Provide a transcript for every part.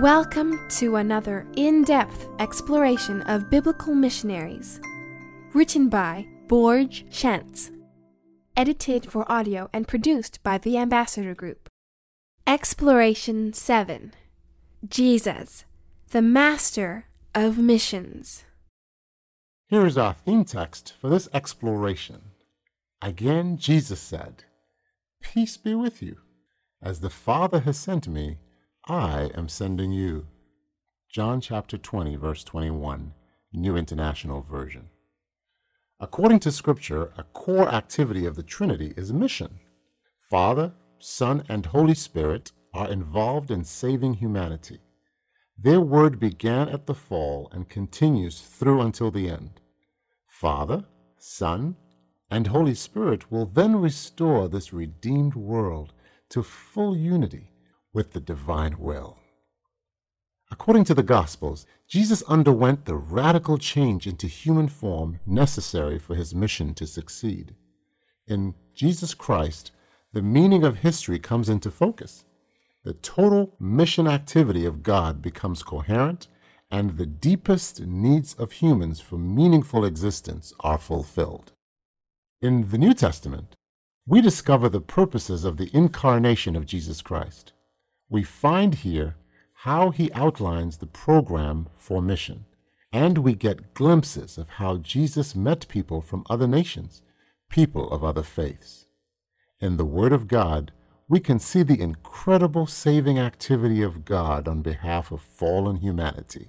Welcome to another in depth exploration of biblical missionaries. Written by Borge Schantz. Edited for audio and produced by the Ambassador Group. Exploration 7 Jesus, the Master of Missions. Here is our theme text for this exploration. Again, Jesus said, Peace be with you. As the Father has sent me, I am sending you. John chapter 20, verse 21, New International Version. According to Scripture, a core activity of the Trinity is mission. Father, Son, and Holy Spirit are involved in saving humanity. Their word began at the fall and continues through until the end. Father, Son, and Holy Spirit will then restore this redeemed world to full unity with the divine will. According to the Gospels, Jesus underwent the radical change into human form necessary for his mission to succeed. In Jesus Christ, the meaning of history comes into focus. The total mission activity of God becomes coherent, and the deepest needs of humans for meaningful existence are fulfilled. In the New Testament, we discover the purposes of the incarnation of Jesus Christ we find here how he outlines the program for mission, and we get glimpses of how Jesus met people from other nations, people of other faiths. In the Word of God, we can see the incredible saving activity of God on behalf of fallen humanity.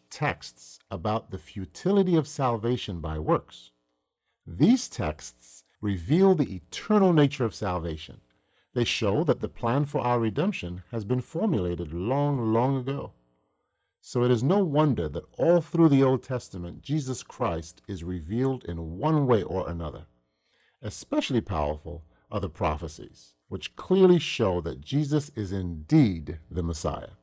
texts about the futility of salvation by works, these texts reveal the eternal nature of salvation. They show that the plan for our redemption has been formulated long, long ago. So it is no wonder that all through the Old Testament, Jesus Christ is revealed in one way or another. Especially powerful are the prophecies, which clearly show that Jesus is indeed the Messiah.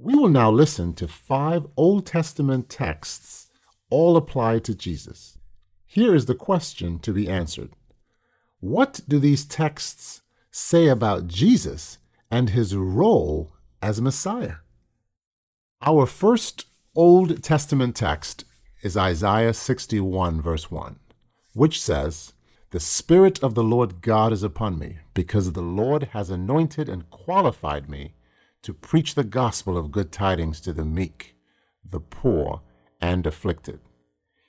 We will now listen to five Old Testament texts, all applied to Jesus. Here is the question to be answered What do these texts say about Jesus and his role as Messiah? Our first Old Testament text is Isaiah 61, verse 1, which says, The Spirit of the Lord God is upon me, because the Lord has anointed and qualified me to preach the gospel of good tidings to the meek, the poor, and afflicted.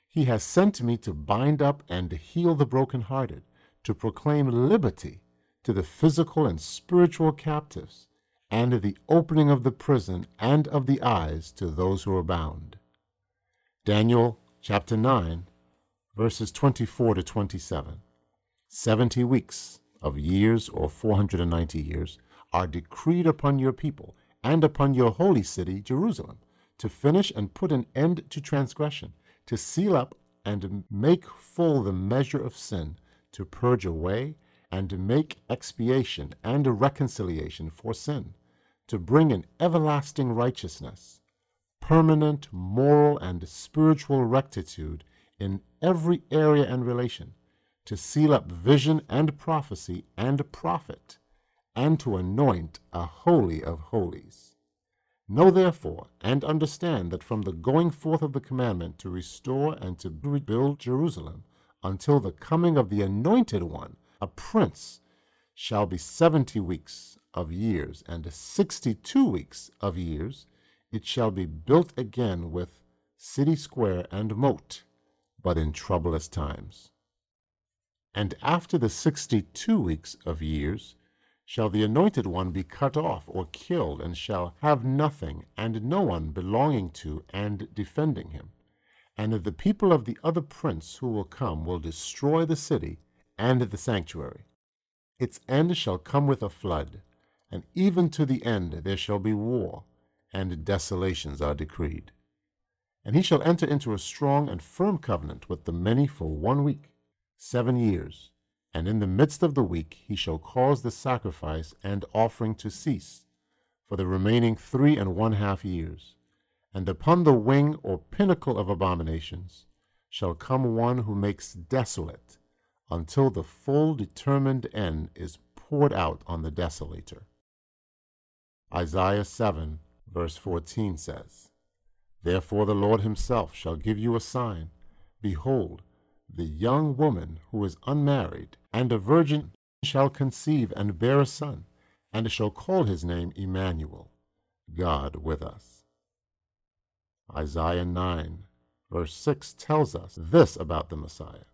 He has sent me to bind up and to heal the brokenhearted, to proclaim liberty to the physical and spiritual captives, and the opening of the prison and of the eyes to those who are bound. Daniel chapter 9, verses 24 to 27. Seventy weeks of years or 490 years are decreed upon your people and upon your holy city, Jerusalem, to finish and put an end to transgression, to seal up and make full the measure of sin, to purge away and make expiation and a reconciliation for sin, to bring an everlasting righteousness, permanent moral and spiritual rectitude in every area and relation, to seal up vision and prophecy and prophet and to anoint a holy of holies. Know therefore and understand that from the going forth of the commandment to restore and to rebuild Jerusalem until the coming of the anointed one, a prince, shall be seventy weeks of years, and sixty two weeks of years, it shall be built again with city square and moat, but in troublous times. And after the sixty two weeks of years, shall the anointed one be cut off or killed, and shall have nothing, and no one belonging to and defending him. And the people of the other prince who will come will destroy the city and the sanctuary. Its end shall come with a flood, and even to the end there shall be war, and desolations are decreed. And he shall enter into a strong and firm covenant with the many for one week, seven years and in the midst of the week he shall cause the sacrifice and offering to cease for the remaining three and one half years. And upon the wing or pinnacle of abominations shall come one who makes desolate until the full determined end is poured out on the desolator. Isaiah 7, verse 14 says, Therefore the Lord himself shall give you a sign. Behold, the young woman who is unmarried and a virgin shall conceive and bear a son, and shall call his name Emmanuel, God with us. Isaiah 9, verse 6 tells us this about the Messiah.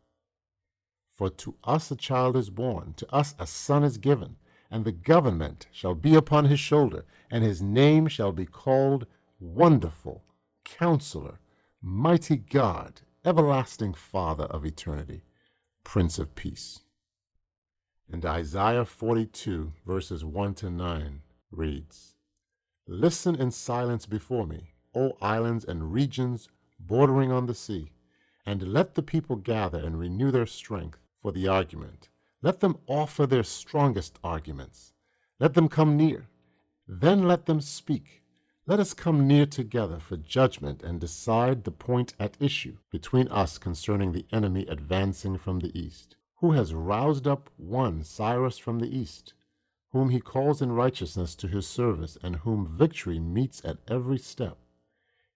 For to us a child is born, to us a son is given, and the government shall be upon his shoulder, and his name shall be called Wonderful, Counselor, Mighty God, Everlasting Father of Eternity, Prince of Peace. And Isaiah 42, verses 1 to 9, reads Listen in silence before me, O islands and regions bordering on the sea, and let the people gather and renew their strength for the argument. Let them offer their strongest arguments. Let them come near. Then let them speak. Let us come near together for judgment and decide the point at issue between us concerning the enemy advancing from the east who has roused up one Cyrus from the east, whom he calls in righteousness to his service, and whom victory meets at every step.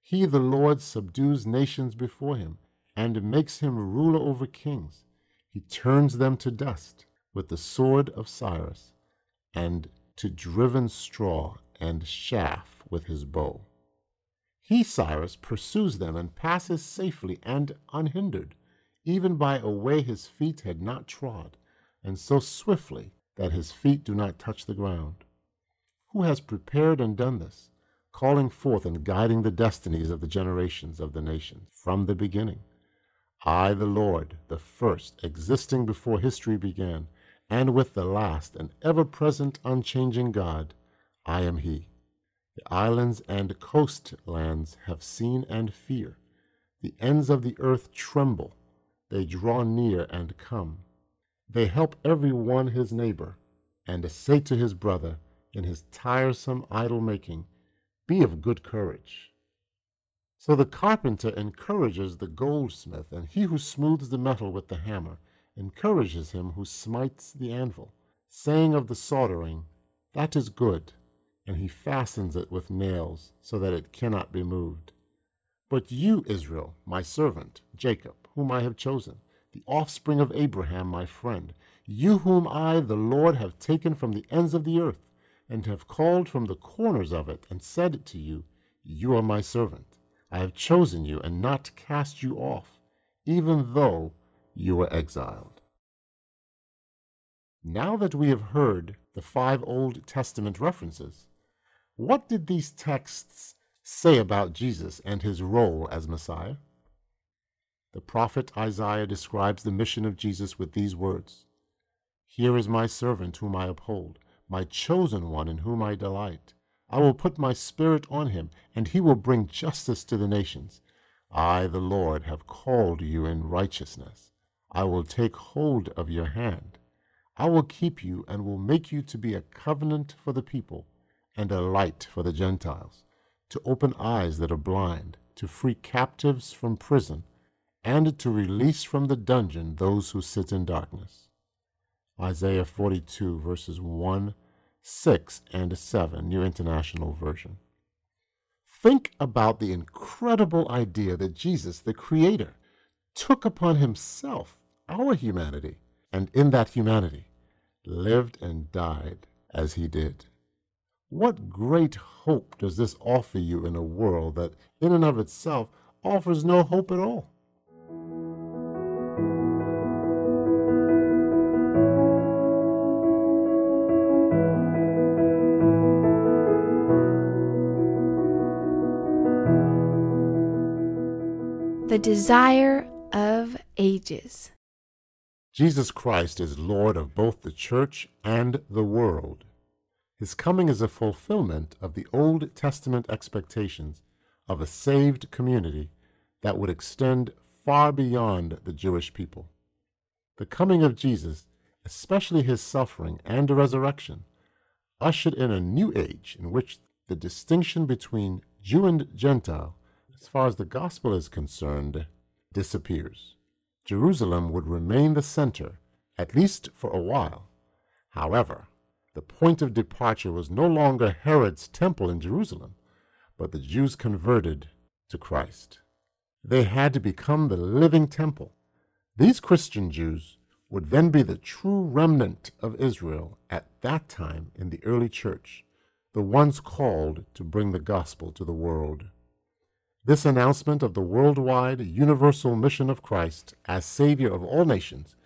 He, the Lord, subdues nations before him, and makes him ruler over kings. He turns them to dust with the sword of Cyrus, and to driven straw and chaff with his bow. He, Cyrus, pursues them and passes safely and unhindered even by a way his feet had not trod, and so swiftly that his feet do not touch the ground. Who has prepared and done this, calling forth and guiding the destinies of the generations of the nations from the beginning? I, the Lord, the first, existing before history began, and with the last, and ever present, unchanging God, I am He. The islands and coastlands have seen and fear. The ends of the earth tremble they draw near and come. They help every one his neighbor, and say to his brother in his tiresome idol making, Be of good courage. So the carpenter encourages the goldsmith, and he who smooths the metal with the hammer encourages him who smites the anvil, saying of the soldering, That is good, and he fastens it with nails, so that it cannot be moved. But you, Israel, my servant, Jacob, whom I have chosen, the offspring of Abraham, my friend, you whom I, the Lord, have taken from the ends of the earth, and have called from the corners of it, and said to you, You are my servant. I have chosen you, and not cast you off, even though you were exiled. Now that we have heard the five Old Testament references, what did these texts say about Jesus and his role as Messiah? The prophet Isaiah describes the mission of Jesus with these words Here is my servant whom I uphold, my chosen one in whom I delight. I will put my spirit on him, and he will bring justice to the nations. I, the Lord, have called you in righteousness. I will take hold of your hand. I will keep you and will make you to be a covenant for the people and a light for the Gentiles, to open eyes that are blind, to free captives from prison and to release from the dungeon those who sit in darkness. Isaiah 42, verses 1, 6, and 7, New International Version. Think about the incredible idea that Jesus, the Creator, took upon himself our humanity, and in that humanity lived and died as he did. What great hope does this offer you in a world that, in and of itself, offers no hope at all? The desire of ages. Jesus Christ is Lord of both the church and the world. His coming is a fulfillment of the Old Testament expectations of a saved community that would extend far beyond the Jewish people. The coming of Jesus, especially his suffering and resurrection, ushered in a new age in which the distinction between Jew and Gentile as far as the gospel is concerned, disappears. Jerusalem would remain the center, at least for a while. However, the point of departure was no longer Herod's temple in Jerusalem, but the Jews converted to Christ. They had to become the living temple. These Christian Jews would then be the true remnant of Israel at that time in the early church, the ones called to bring the gospel to the world. This announcement of the worldwide universal mission of Christ as Savior of all nations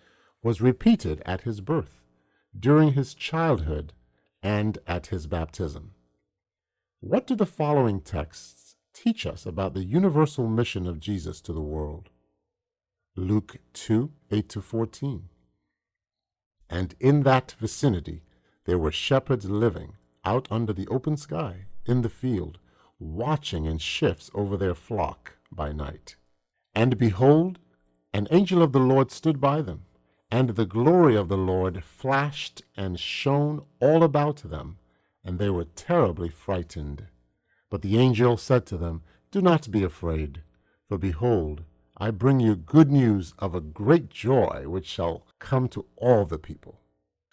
was repeated at his birth, during his childhood, and at his baptism. What do the following texts teach us about the universal mission of Jesus to the world? Luke 2 8 to 14. And in that vicinity there were shepherds living out under the open sky in the field watching in shifts over their flock by night. And behold, an angel of the Lord stood by them, and the glory of the Lord flashed and shone all about them, and they were terribly frightened. But the angel said to them, Do not be afraid, for behold, I bring you good news of a great joy which shall come to all the people.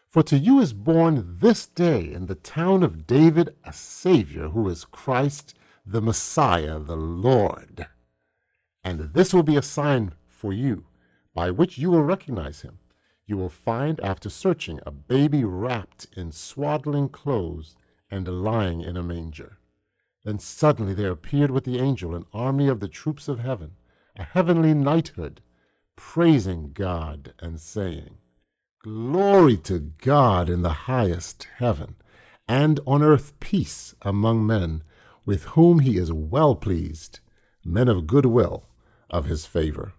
For to you is born this day in the town of David a Savior, who is Christ the Messiah, the Lord. And this will be a sign for you, by which you will recognize him. You will find, after searching, a baby wrapped in swaddling clothes and lying in a manger. Then suddenly there appeared with the angel an army of the troops of heaven, a heavenly knighthood, praising God and saying, Glory to God in the highest heaven, and on earth peace among men with whom he is well pleased, men of good will of his favor.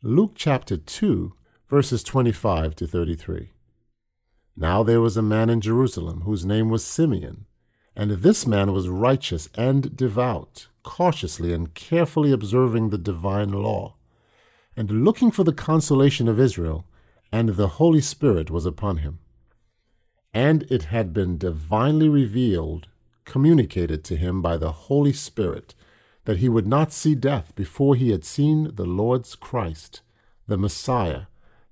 Luke chapter 2, verses 25 to 33. Now there was a man in Jerusalem whose name was Simeon, and this man was righteous and devout, cautiously and carefully observing the divine law, and looking for the consolation of Israel and the Holy Spirit was upon him. And it had been divinely revealed, communicated to him by the Holy Spirit, that he would not see death before he had seen the Lord's Christ, the Messiah,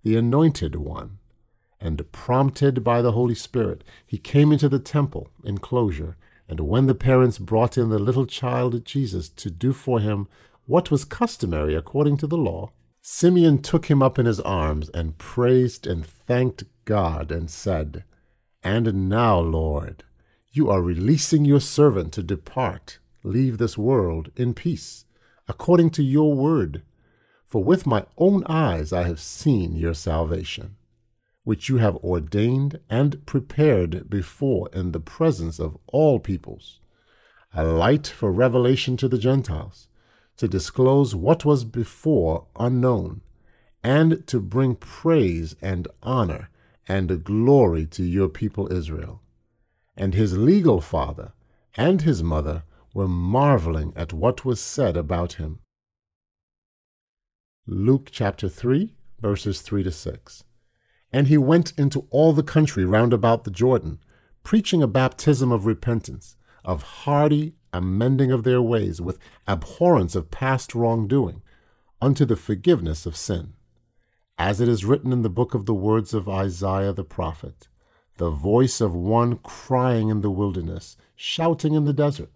the Anointed One. And prompted by the Holy Spirit, he came into the temple enclosure, and when the parents brought in the little child Jesus to do for him what was customary according to the law, Simeon took him up in his arms and praised and thanked God and said, And now, Lord, you are releasing your servant to depart, leave this world in peace, according to your word. For with my own eyes I have seen your salvation, which you have ordained and prepared before in the presence of all peoples, a light for revelation to the Gentiles to disclose what was before unknown, and to bring praise and honor and glory to your people Israel. And his legal father and his mother were marveling at what was said about him. Luke chapter 3, verses 3 to 6. And he went into all the country round about the Jordan, preaching a baptism of repentance, of hearty amending of their ways with abhorrence of past wrongdoing, unto the forgiveness of sin. As it is written in the book of the words of Isaiah the prophet, the voice of one crying in the wilderness, shouting in the desert,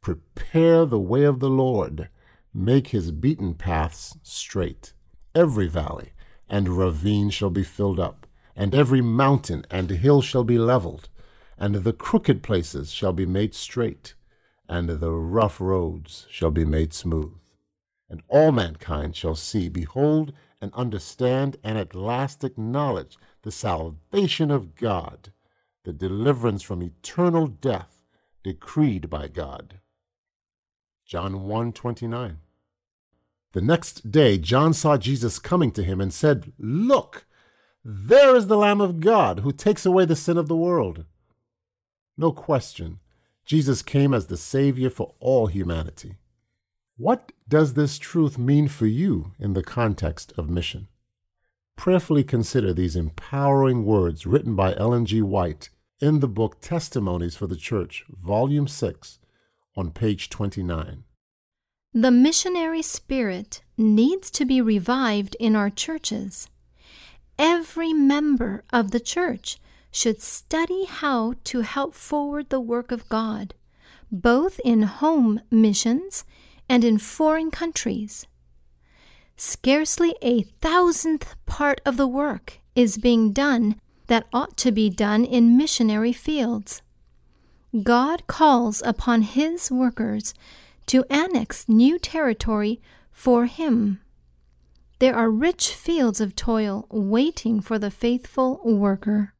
Prepare the way of the Lord, make his beaten paths straight. Every valley and ravine shall be filled up, and every mountain and hill shall be leveled, and the crooked places shall be made straight, and the rough roads shall be made smooth. And all mankind shall see, behold, and understand, and at last acknowledge the salvation of God, the deliverance from eternal death decreed by God. John 1 29. The next day John saw Jesus coming to him and said, Look, there is the Lamb of God who takes away the sin of the world. No question, Jesus came as the Savior for all humanity. What does this truth mean for you in the context of mission? Prayerfully consider these empowering words written by Ellen G. White in the book Testimonies for the Church, Volume 6, on page 29. The missionary spirit needs to be revived in our churches. Every member of the church should study how to help forward the work of God, both in home missions and in foreign countries. Scarcely a thousandth part of the work is being done that ought to be done in missionary fields. God calls upon His workers to annex new territory for Him. There are rich fields of toil waiting for the faithful worker.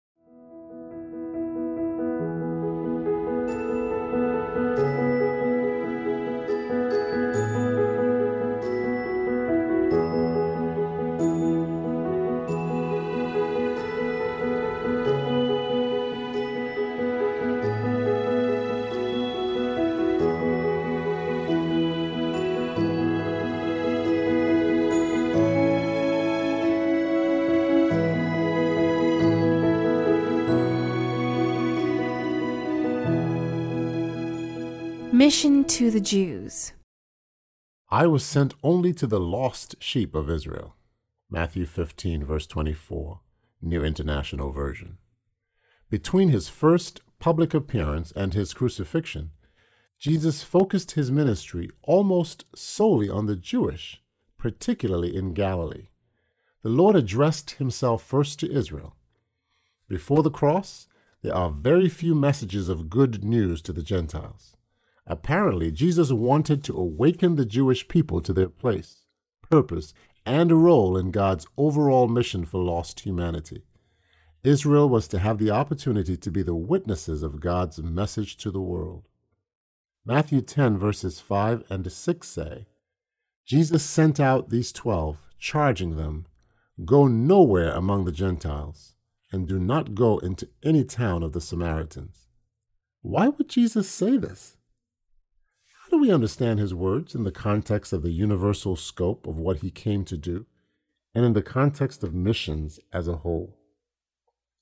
Mission to the Jews. I was sent only to the lost sheep of Israel. Matthew 15, verse 24, New International Version. Between his first public appearance and his crucifixion, Jesus focused his ministry almost solely on the Jewish, particularly in Galilee. The Lord addressed himself first to Israel. Before the cross, there are very few messages of good news to the Gentiles. Apparently, Jesus wanted to awaken the Jewish people to their place, purpose, and role in God's overall mission for lost humanity. Israel was to have the opportunity to be the witnesses of God's message to the world. Matthew 10, verses 5 and 6 say, Jesus sent out these twelve, charging them, Go nowhere among the Gentiles, and do not go into any town of the Samaritans. Why would Jesus say this? Do we understand his words in the context of the universal scope of what he came to do and in the context of missions as a whole?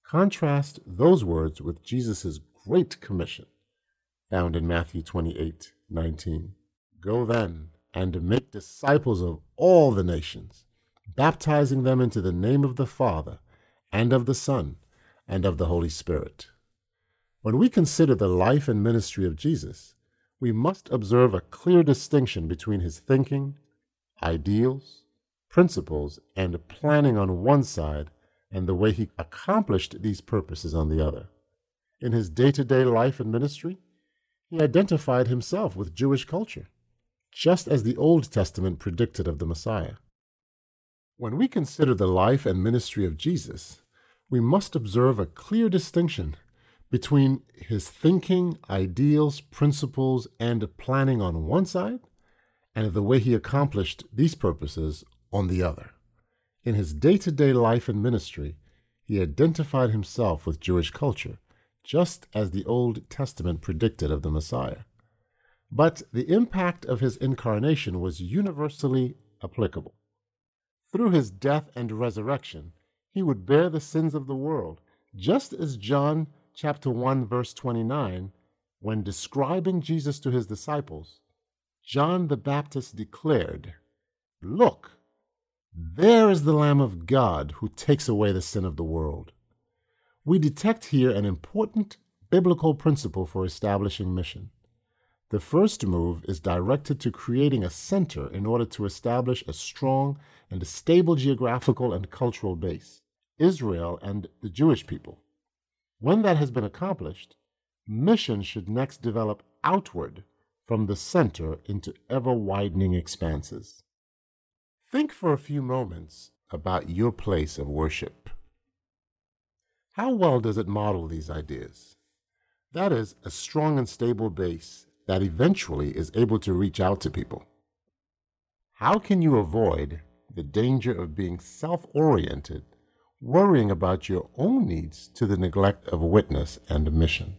Contrast those words with Jesus' Great Commission, found in Matthew 28 19. Go then and make disciples of all the nations, baptizing them into the name of the Father, and of the Son, and of the Holy Spirit. When we consider the life and ministry of Jesus, we must observe a clear distinction between his thinking, ideals, principles, and planning on one side and the way he accomplished these purposes on the other. In his day to day life and ministry, he identified himself with Jewish culture, just as the Old Testament predicted of the Messiah. When we consider the life and ministry of Jesus, we must observe a clear distinction between his thinking, ideals, principles, and planning on one side, and the way he accomplished these purposes on the other. In his day to day life and ministry, he identified himself with Jewish culture, just as the Old Testament predicted of the Messiah. But the impact of his incarnation was universally applicable. Through his death and resurrection, he would bear the sins of the world, just as John chapter 1, verse 29, when describing Jesus to his disciples, John the Baptist declared, Look, there is the Lamb of God who takes away the sin of the world. We detect here an important biblical principle for establishing mission. The first move is directed to creating a center in order to establish a strong and stable geographical and cultural base. Israel and the Jewish people. When that has been accomplished, mission should next develop outward from the center into ever widening expanses. Think for a few moments about your place of worship. How well does it model these ideas? That is, a strong and stable base that eventually is able to reach out to people. How can you avoid the danger of being self oriented, worrying about your own needs to the neglect of witness and mission?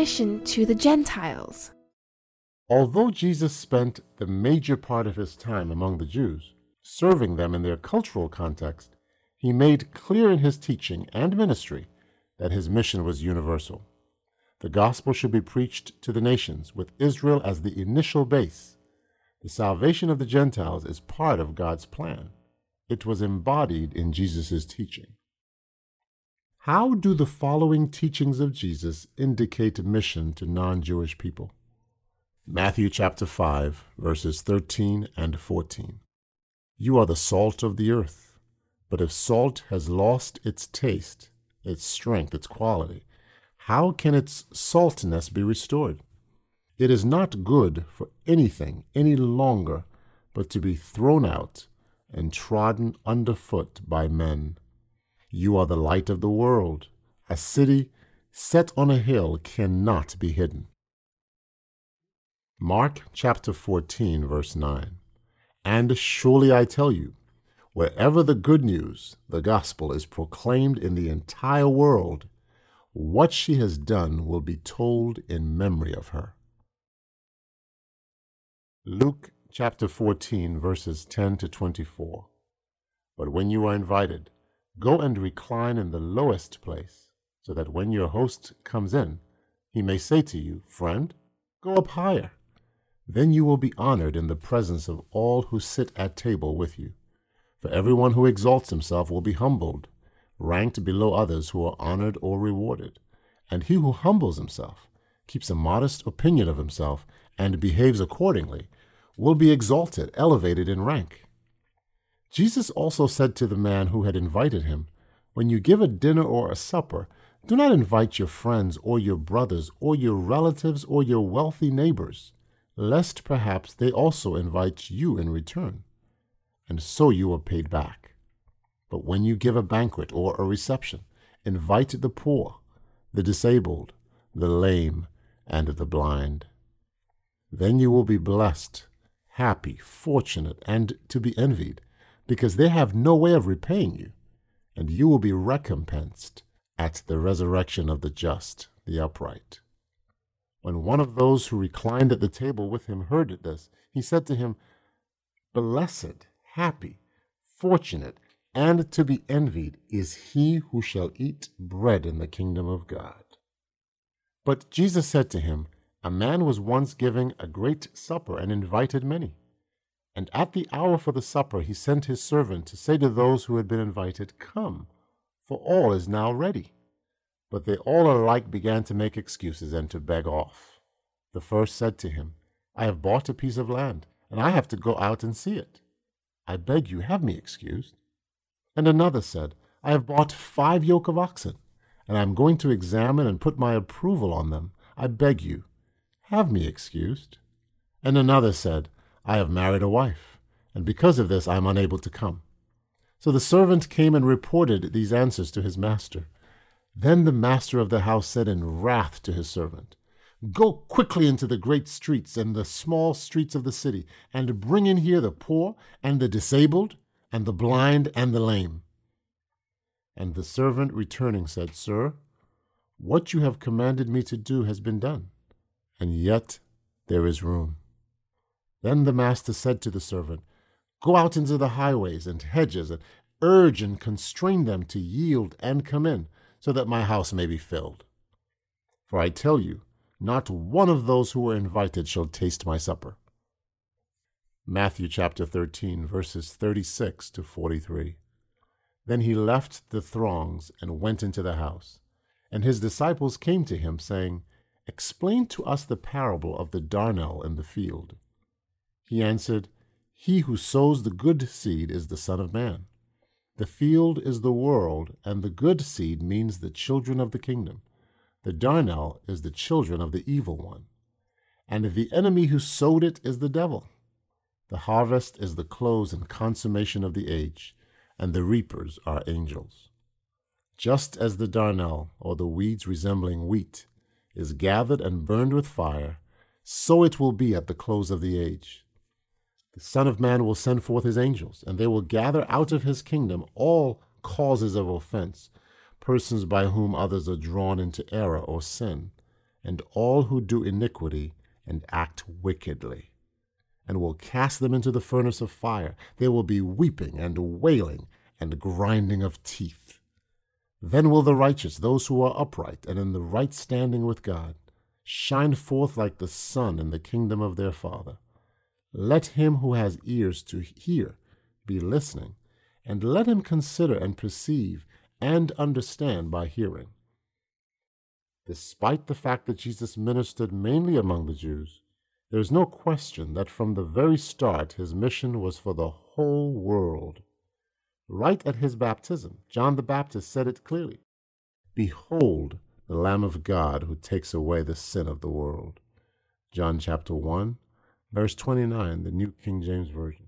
Mission to the Gentiles. Although Jesus spent the major part of his time among the Jews, serving them in their cultural context, he made clear in his teaching and ministry that his mission was universal. The gospel should be preached to the nations, with Israel as the initial base. The salvation of the Gentiles is part of God's plan. It was embodied in Jesus' teaching. How do the following teachings of Jesus indicate mission to non Jewish people? Matthew chapter 5, verses 13 and 14. You are the salt of the earth, but if salt has lost its taste, its strength, its quality, how can its saltiness be restored? It is not good for anything any longer but to be thrown out and trodden underfoot by men. You are the light of the world. A city set on a hill cannot be hidden. Mark chapter 14, verse 9. And surely I tell you, wherever the good news, the gospel, is proclaimed in the entire world, what she has done will be told in memory of her. Luke chapter 14, verses 10 to 24. But when you are invited, Go and recline in the lowest place, so that when your host comes in, he may say to you, Friend, go up higher. Then you will be honored in the presence of all who sit at table with you. For everyone who exalts himself will be humbled, ranked below others who are honored or rewarded. And he who humbles himself, keeps a modest opinion of himself, and behaves accordingly, will be exalted, elevated in rank. Jesus also said to the man who had invited him, When you give a dinner or a supper, do not invite your friends or your brothers or your relatives or your wealthy neighbors, lest perhaps they also invite you in return, and so you are paid back. But when you give a banquet or a reception, invite the poor, the disabled, the lame, and the blind. Then you will be blessed, happy, fortunate, and to be envied because they have no way of repaying you, and you will be recompensed at the resurrection of the just, the upright. When one of those who reclined at the table with him heard this, he said to him, Blessed, happy, fortunate, and to be envied is he who shall eat bread in the kingdom of God. But Jesus said to him, A man was once giving a great supper and invited many. And at the hour for the supper he sent his servant to say to those who had been invited, Come, for all is now ready. But they all alike began to make excuses and to beg off. The first said to him, I have bought a piece of land, and I have to go out and see it. I beg you, have me excused. And another said, I have bought five yoke of oxen, and I am going to examine and put my approval on them. I beg you, have me excused. And another said, I have married a wife, and because of this I am unable to come. So the servant came and reported these answers to his master. Then the master of the house said in wrath to his servant, Go quickly into the great streets and the small streets of the city, and bring in here the poor, and the disabled, and the blind, and the lame. And the servant returning said, Sir, what you have commanded me to do has been done, and yet there is room. Then the master said to the servant, Go out into the highways and hedges and urge and constrain them to yield and come in, so that my house may be filled. For I tell you, not one of those who were invited shall taste my supper. Matthew chapter 13, verses 36 to 43. Then he left the throngs and went into the house. And his disciples came to him, saying, Explain to us the parable of the darnel in the field. He answered, He who sows the good seed is the Son of Man. The field is the world, and the good seed means the children of the kingdom. The darnel is the children of the evil one. And the enemy who sowed it is the devil. The harvest is the close and consummation of the age, and the reapers are angels. Just as the darnel, or the weeds resembling wheat, is gathered and burned with fire, so it will be at the close of the age. The Son of Man will send forth his angels, and they will gather out of his kingdom all causes of offense, persons by whom others are drawn into error or sin, and all who do iniquity and act wickedly, and will cast them into the furnace of fire. There will be weeping and wailing and grinding of teeth. Then will the righteous, those who are upright and in the right standing with God, shine forth like the sun in the kingdom of their Father. Let him who has ears to hear be listening, and let him consider and perceive and understand by hearing. Despite the fact that Jesus ministered mainly among the Jews, there is no question that from the very start his mission was for the whole world. Right at his baptism, John the Baptist said it clearly Behold, the Lamb of God who takes away the sin of the world. John chapter 1, verse 29, the New King James Version.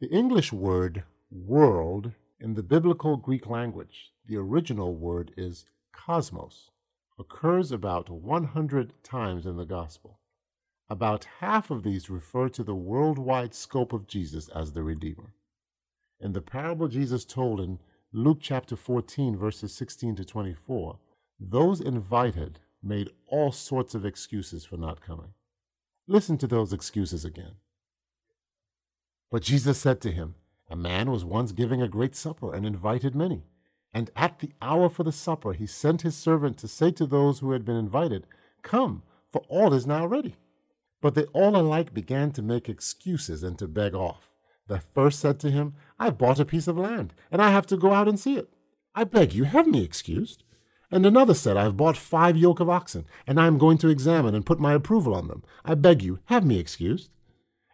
The English word world in the biblical Greek language, the original word is cosmos, occurs about 100 times in the Gospel. About half of these refer to the worldwide scope of Jesus as the Redeemer. In the parable Jesus told in Luke chapter 14, verses 16 to 24, those invited made all sorts of excuses for not coming. Listen to those excuses again. But Jesus said to him, A man was once giving a great supper and invited many. And at the hour for the supper, he sent his servant to say to those who had been invited, Come, for all is now ready. But they all alike began to make excuses and to beg off. The first said to him, I've bought a piece of land, and I have to go out and see it. I beg you, have me excused. And another said, I have bought five yoke of oxen, and I am going to examine and put my approval on them. I beg you, have me excused.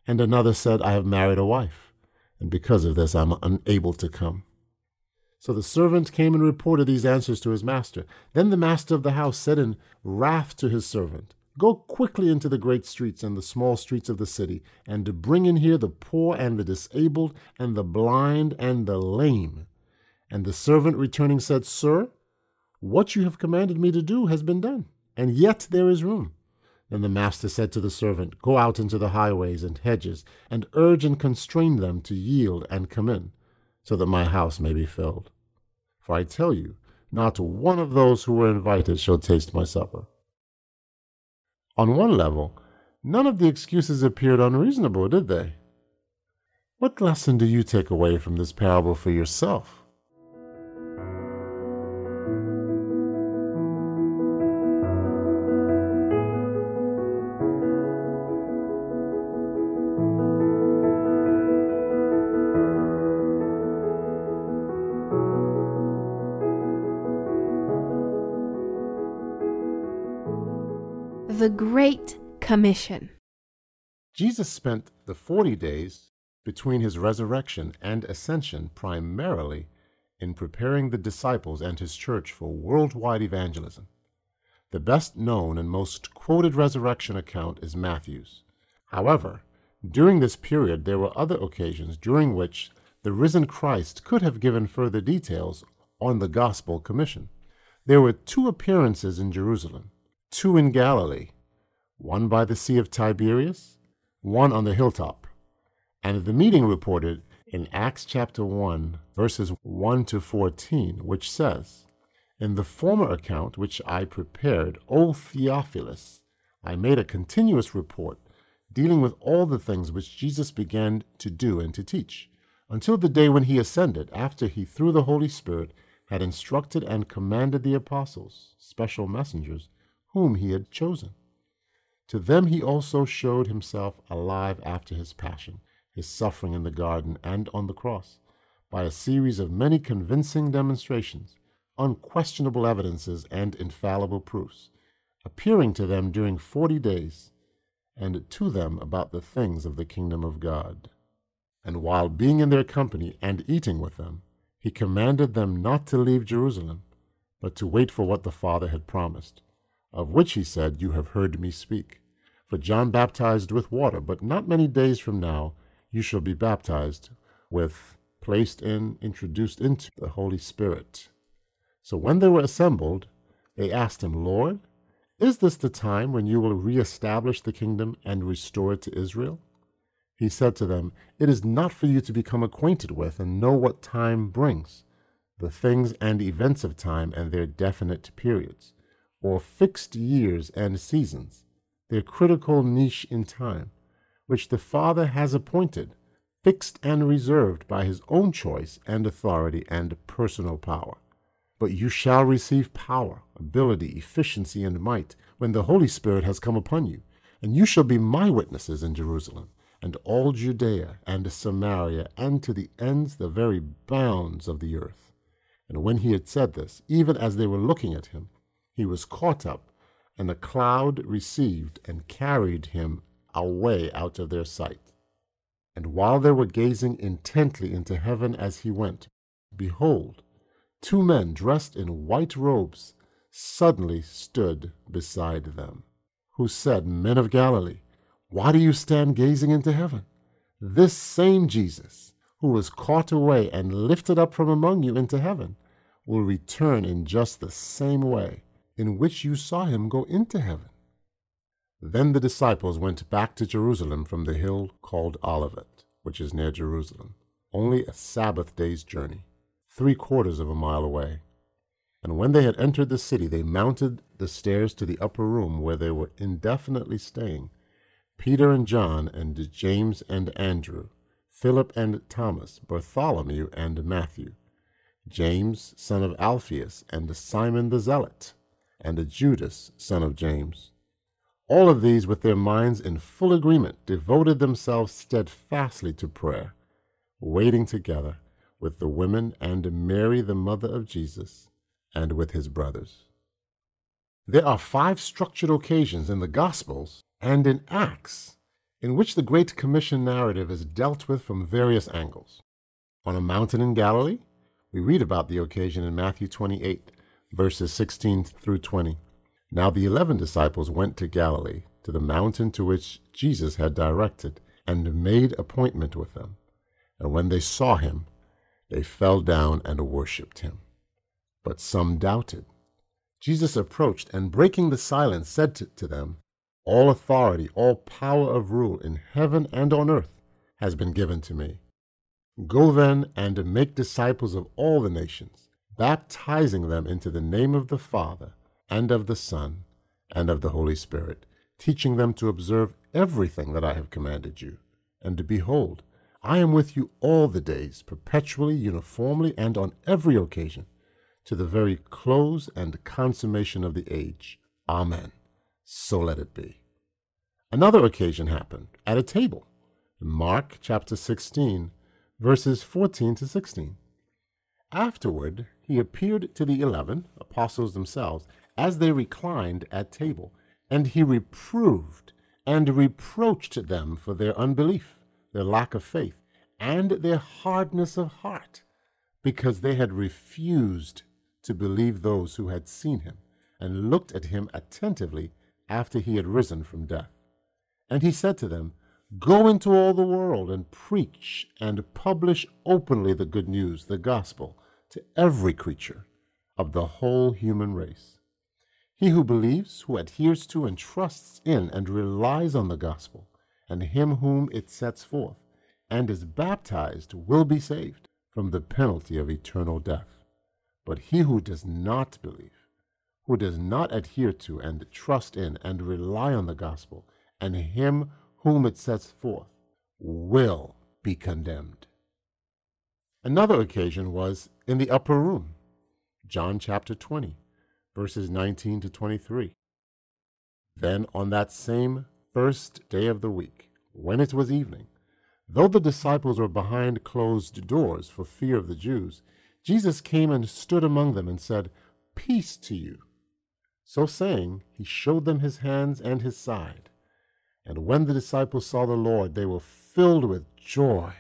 And another said, I have married a wife, and because of this I am unable to come. So the servant came and reported these answers to his master. Then the master of the house said in wrath to his servant, Go quickly into the great streets and the small streets of the city, and bring in here the poor and the disabled, and the blind and the lame. And the servant returning said, Sir, what you have commanded me to do has been done, and yet there is room. Then the master said to the servant, Go out into the highways and hedges, and urge and constrain them to yield and come in, so that my house may be filled. For I tell you, not one of those who were invited shall taste my supper. On one level, none of the excuses appeared unreasonable, did they? What lesson do you take away from this parable for yourself? The Great Commission. Jesus spent the 40 days between his resurrection and ascension primarily in preparing the disciples and his church for worldwide evangelism. The best known and most quoted resurrection account is Matthew's. However, during this period, there were other occasions during which the risen Christ could have given further details on the gospel commission. There were two appearances in Jerusalem two in Galilee, one by the Sea of Tiberias, one on the hilltop. And the meeting reported in Acts chapter 1, verses 1 to 14, which says, In the former account which I prepared, O Theophilus, I made a continuous report, dealing with all the things which Jesus began to do and to teach, until the day when he ascended, after he, through the Holy Spirit, had instructed and commanded the apostles, special messengers, whom he had chosen. To them he also showed himself alive after his passion, his suffering in the garden and on the cross, by a series of many convincing demonstrations, unquestionable evidences, and infallible proofs, appearing to them during forty days, and to them about the things of the kingdom of God. And while being in their company and eating with them, he commanded them not to leave Jerusalem, but to wait for what the Father had promised, of which he said, You have heard me speak. For John baptized with water, but not many days from now you shall be baptized with, placed in, introduced into the Holy Spirit. So when they were assembled, they asked him, Lord, is this the time when you will reestablish the kingdom and restore it to Israel? He said to them, It is not for you to become acquainted with and know what time brings, the things and events of time and their definite periods, or fixed years and seasons, their critical niche in time, which the Father has appointed, fixed and reserved by his own choice and authority and personal power. But you shall receive power, ability, efficiency, and might when the Holy Spirit has come upon you, and you shall be my witnesses in Jerusalem and all Judea and Samaria, and to the ends, the very bounds of the earth. And when he had said this, even as they were looking at him, he was caught up, and a cloud received and carried him away out of their sight. And while they were gazing intently into heaven as he went, behold, two men dressed in white robes suddenly stood beside them, who said, Men of Galilee, why do you stand gazing into heaven? This same Jesus, who was caught away and lifted up from among you into heaven, will return in just the same way in which you saw him go into heaven. Then the disciples went back to Jerusalem from the hill called Olivet, which is near Jerusalem, only a Sabbath day's journey, three quarters of a mile away. And when they had entered the city, they mounted the stairs to the upper room where they were indefinitely staying Peter and John, and James and Andrew, Philip and Thomas, Bartholomew and Matthew, James, son of Alphaeus, and Simon the Zealot, and a Judas, son of James. All of these, with their minds in full agreement, devoted themselves steadfastly to prayer, waiting together with the women and Mary, the mother of Jesus, and with his brothers. There are five structured occasions in the Gospels and in Acts, in which the Great Commission narrative is dealt with from various angles. On a mountain in Galilee, we read about the occasion in Matthew 28, verses 16 through 20. Now the eleven disciples went to Galilee, to the mountain to which Jesus had directed, and made appointment with them. And when they saw him, they fell down and worshipped him. But some doubted. Jesus approached, and breaking the silence, said to, to them, all authority, all power of rule in heaven and on earth has been given to me. Go then and make disciples of all the nations, baptizing them into the name of the Father, and of the Son, and of the Holy Spirit, teaching them to observe everything that I have commanded you. And behold, I am with you all the days, perpetually, uniformly, and on every occasion, to the very close and consummation of the age. Amen so let it be. Another occasion happened at a table. Mark chapter 16, verses 14 to 16. Afterward, he appeared to the eleven, apostles themselves, as they reclined at table, and he reproved and reproached them for their unbelief, their lack of faith, and their hardness of heart, because they had refused to believe those who had seen him and looked at him attentively after he had risen from death. And he said to them, Go into all the world and preach and publish openly the good news, the gospel, to every creature of the whole human race. He who believes, who adheres to and trusts in and relies on the gospel, and him whom it sets forth, and is baptized will be saved from the penalty of eternal death. But he who does not believe, who does not adhere to and trust in and rely on the gospel, and him whom it sets forth will be condemned. Another occasion was in the upper room, John chapter 20, verses 19 to 23. Then on that same first day of the week, when it was evening, though the disciples were behind closed doors for fear of the Jews, Jesus came and stood among them and said, Peace to you. So saying, he showed them his hands and his side. And when the disciples saw the Lord, they were filled with joy,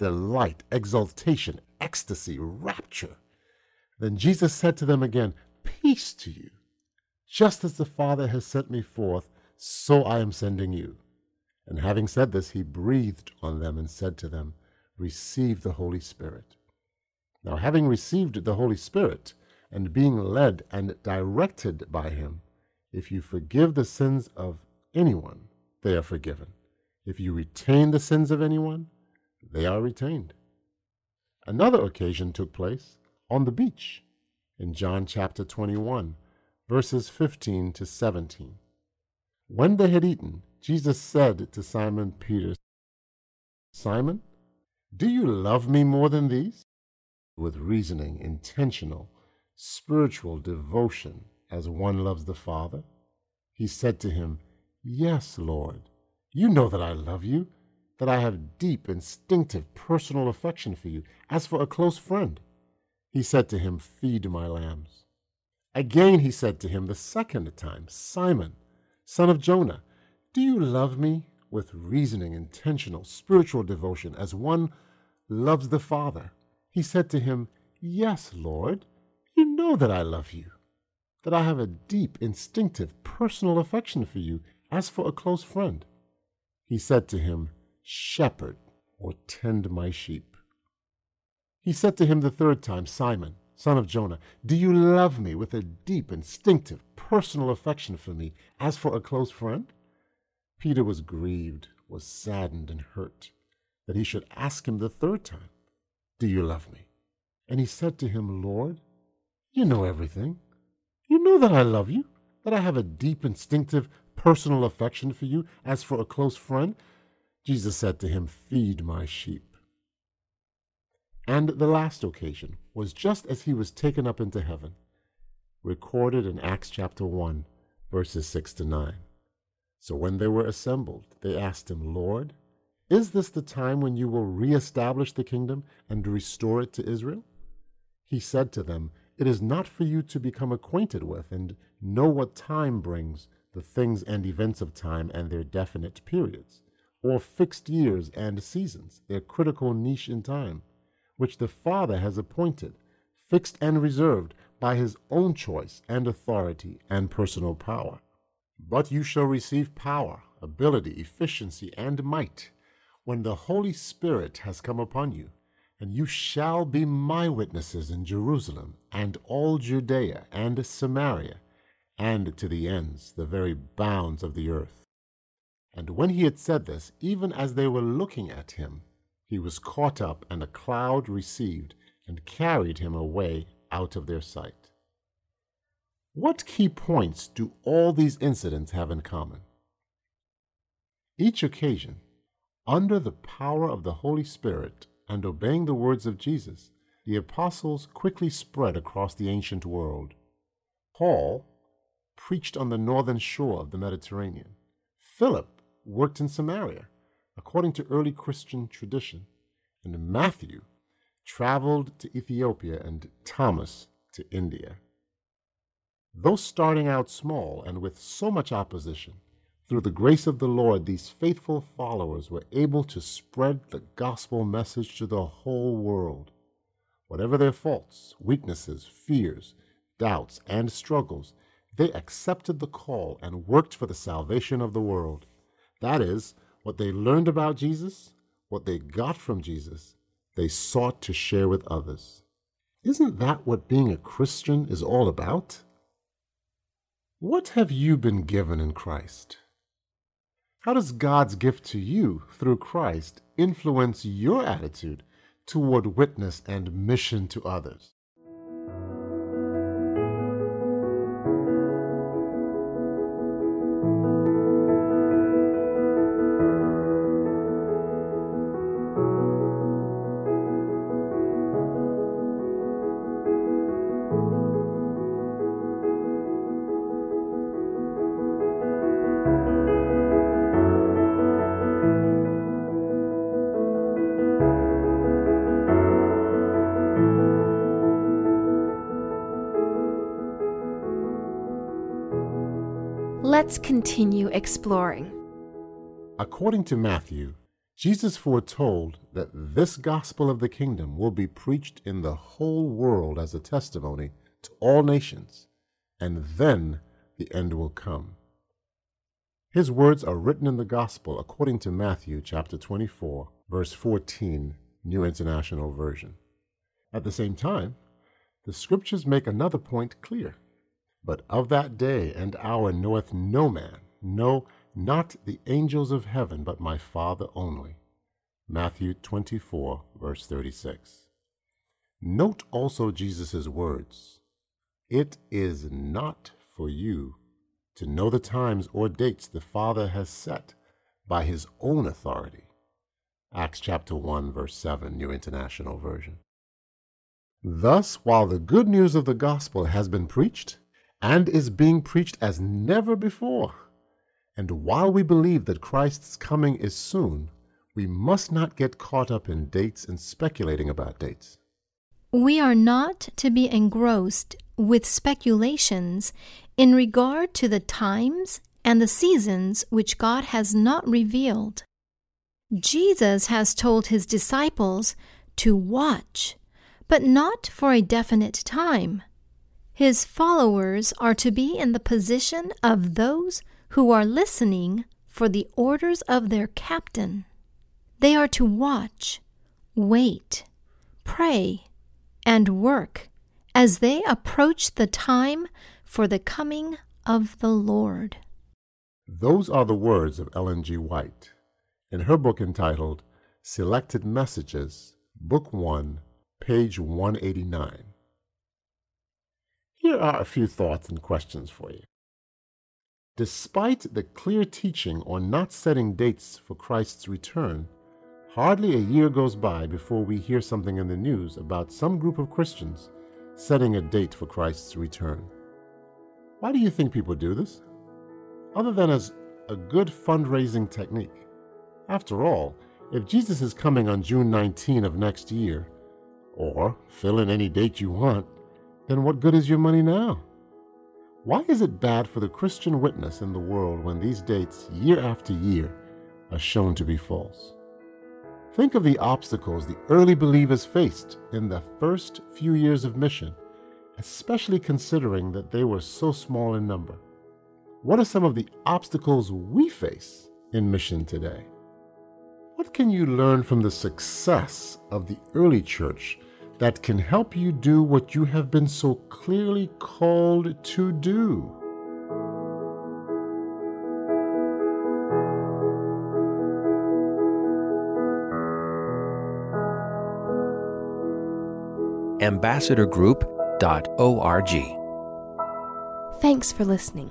delight, exultation, ecstasy, rapture. Then Jesus said to them again, Peace to you. Just as the Father has sent me forth, so I am sending you. And having said this, he breathed on them and said to them, Receive the Holy Spirit. Now, having received the Holy Spirit, and being led and directed by him, if you forgive the sins of anyone, they are forgiven. If you retain the sins of anyone, they are retained. Another occasion took place on the beach in John chapter 21, verses 15 to 17. When they had eaten, Jesus said to Simon Peter, Simon, do you love me more than these? With reasoning, intentional, spiritual devotion as one loves the Father? He said to him, Yes, Lord. You know that I love you, that I have deep, instinctive, personal affection for you, as for a close friend. He said to him, Feed my lambs. Again he said to him the second time, Simon, son of Jonah, do you love me with reasoning, intentional, spiritual devotion as one loves the Father? He said to him, Yes, Lord. You know that I love you, that I have a deep, instinctive, personal affection for you, as for a close friend. He said to him, Shepherd, or tend my sheep. He said to him the third time, Simon, son of Jonah, do you love me with a deep, instinctive, personal affection for me, as for a close friend? Peter was grieved, was saddened, and hurt that he should ask him the third time, Do you love me? And he said to him, Lord, you know everything. You know that I love you, that I have a deep, instinctive, personal affection for you as for a close friend. Jesus said to him, Feed my sheep. And the last occasion was just as he was taken up into heaven, recorded in Acts chapter 1, verses 6 to 9. So when they were assembled, they asked him, Lord, is this the time when you will reestablish the kingdom and restore it to Israel? He said to them, It is not for you to become acquainted with and know what time brings the things and events of time and their definite periods, or fixed years and seasons, their critical niche in time, which the Father has appointed, fixed and reserved by his own choice and authority and personal power. But you shall receive power, ability, efficiency, and might when the Holy Spirit has come upon you, and you shall be my witnesses in Jerusalem and all Judea and Samaria and to the ends, the very bounds of the earth. And when he had said this, even as they were looking at him, he was caught up, and a cloud received and carried him away out of their sight. What key points do all these incidents have in common? Each occasion, under the power of the Holy Spirit and obeying the words of Jesus, the apostles quickly spread across the ancient world. Paul preached on the northern shore of the Mediterranean. Philip worked in Samaria, according to early Christian tradition, and Matthew traveled to Ethiopia and Thomas to India. Though starting out small and with so much opposition, through the grace of the Lord, these faithful followers were able to spread the gospel message to the whole world. Whatever their faults, weaknesses, fears, doubts, and struggles, they accepted the call and worked for the salvation of the world. That is, what they learned about Jesus, what they got from Jesus, they sought to share with others. Isn't that what being a Christian is all about? What have you been given in Christ? How does God's gift to you through Christ influence your attitude toward witness and mission to others? Let's continue exploring. According to Matthew, Jesus foretold that this gospel of the kingdom will be preached in the whole world as a testimony to all nations, and then the end will come. His words are written in the gospel according to Matthew chapter 24, verse 14, New International Version. At the same time, the scriptures make another point clear. But of that day and hour knoweth no man, no, not the angels of heaven, but my Father only. Matthew 24, verse 36. Note also Jesus' words It is not for you to know the times or dates the Father has set by his own authority. Acts chapter 1, verse 7, New International Version. Thus, while the good news of the gospel has been preached and is being preached as never before, and while we believe that Christ's coming is soon, we must not get caught up in dates and speculating about dates. We are not to be engrossed with speculations in regard to the times and the seasons which God has not revealed. Jesus has told his disciples to watch, but not for a definite time. His followers are to be in the position of those who are listening for the orders of their captain. They are to watch, wait, pray, and work as they approach the time for the coming of the Lord. Those are the words of Ellen G. White in her book entitled Selected Messages, Book 1, page 189. Here are a few thoughts and questions for you. Despite the clear teaching on not setting dates for Christ's return, hardly a year goes by before we hear something in the news about some group of Christians setting a date for Christ's return. Why do you think people do this? Other than as a good fundraising technique. After all, if Jesus is coming on June 19 of next year, or fill in any date you want, then what good is your money now? Why is it bad for the Christian witness in the world when these dates, year after year, are shown to be false? Think of the obstacles the early believers faced in the first few years of mission, especially considering that they were so small in number. What are some of the obstacles we face in mission today? What can you learn from the success of the early church that can help you do what you have been so clearly called to do? ambassadorgroup.org. Thanks for listening.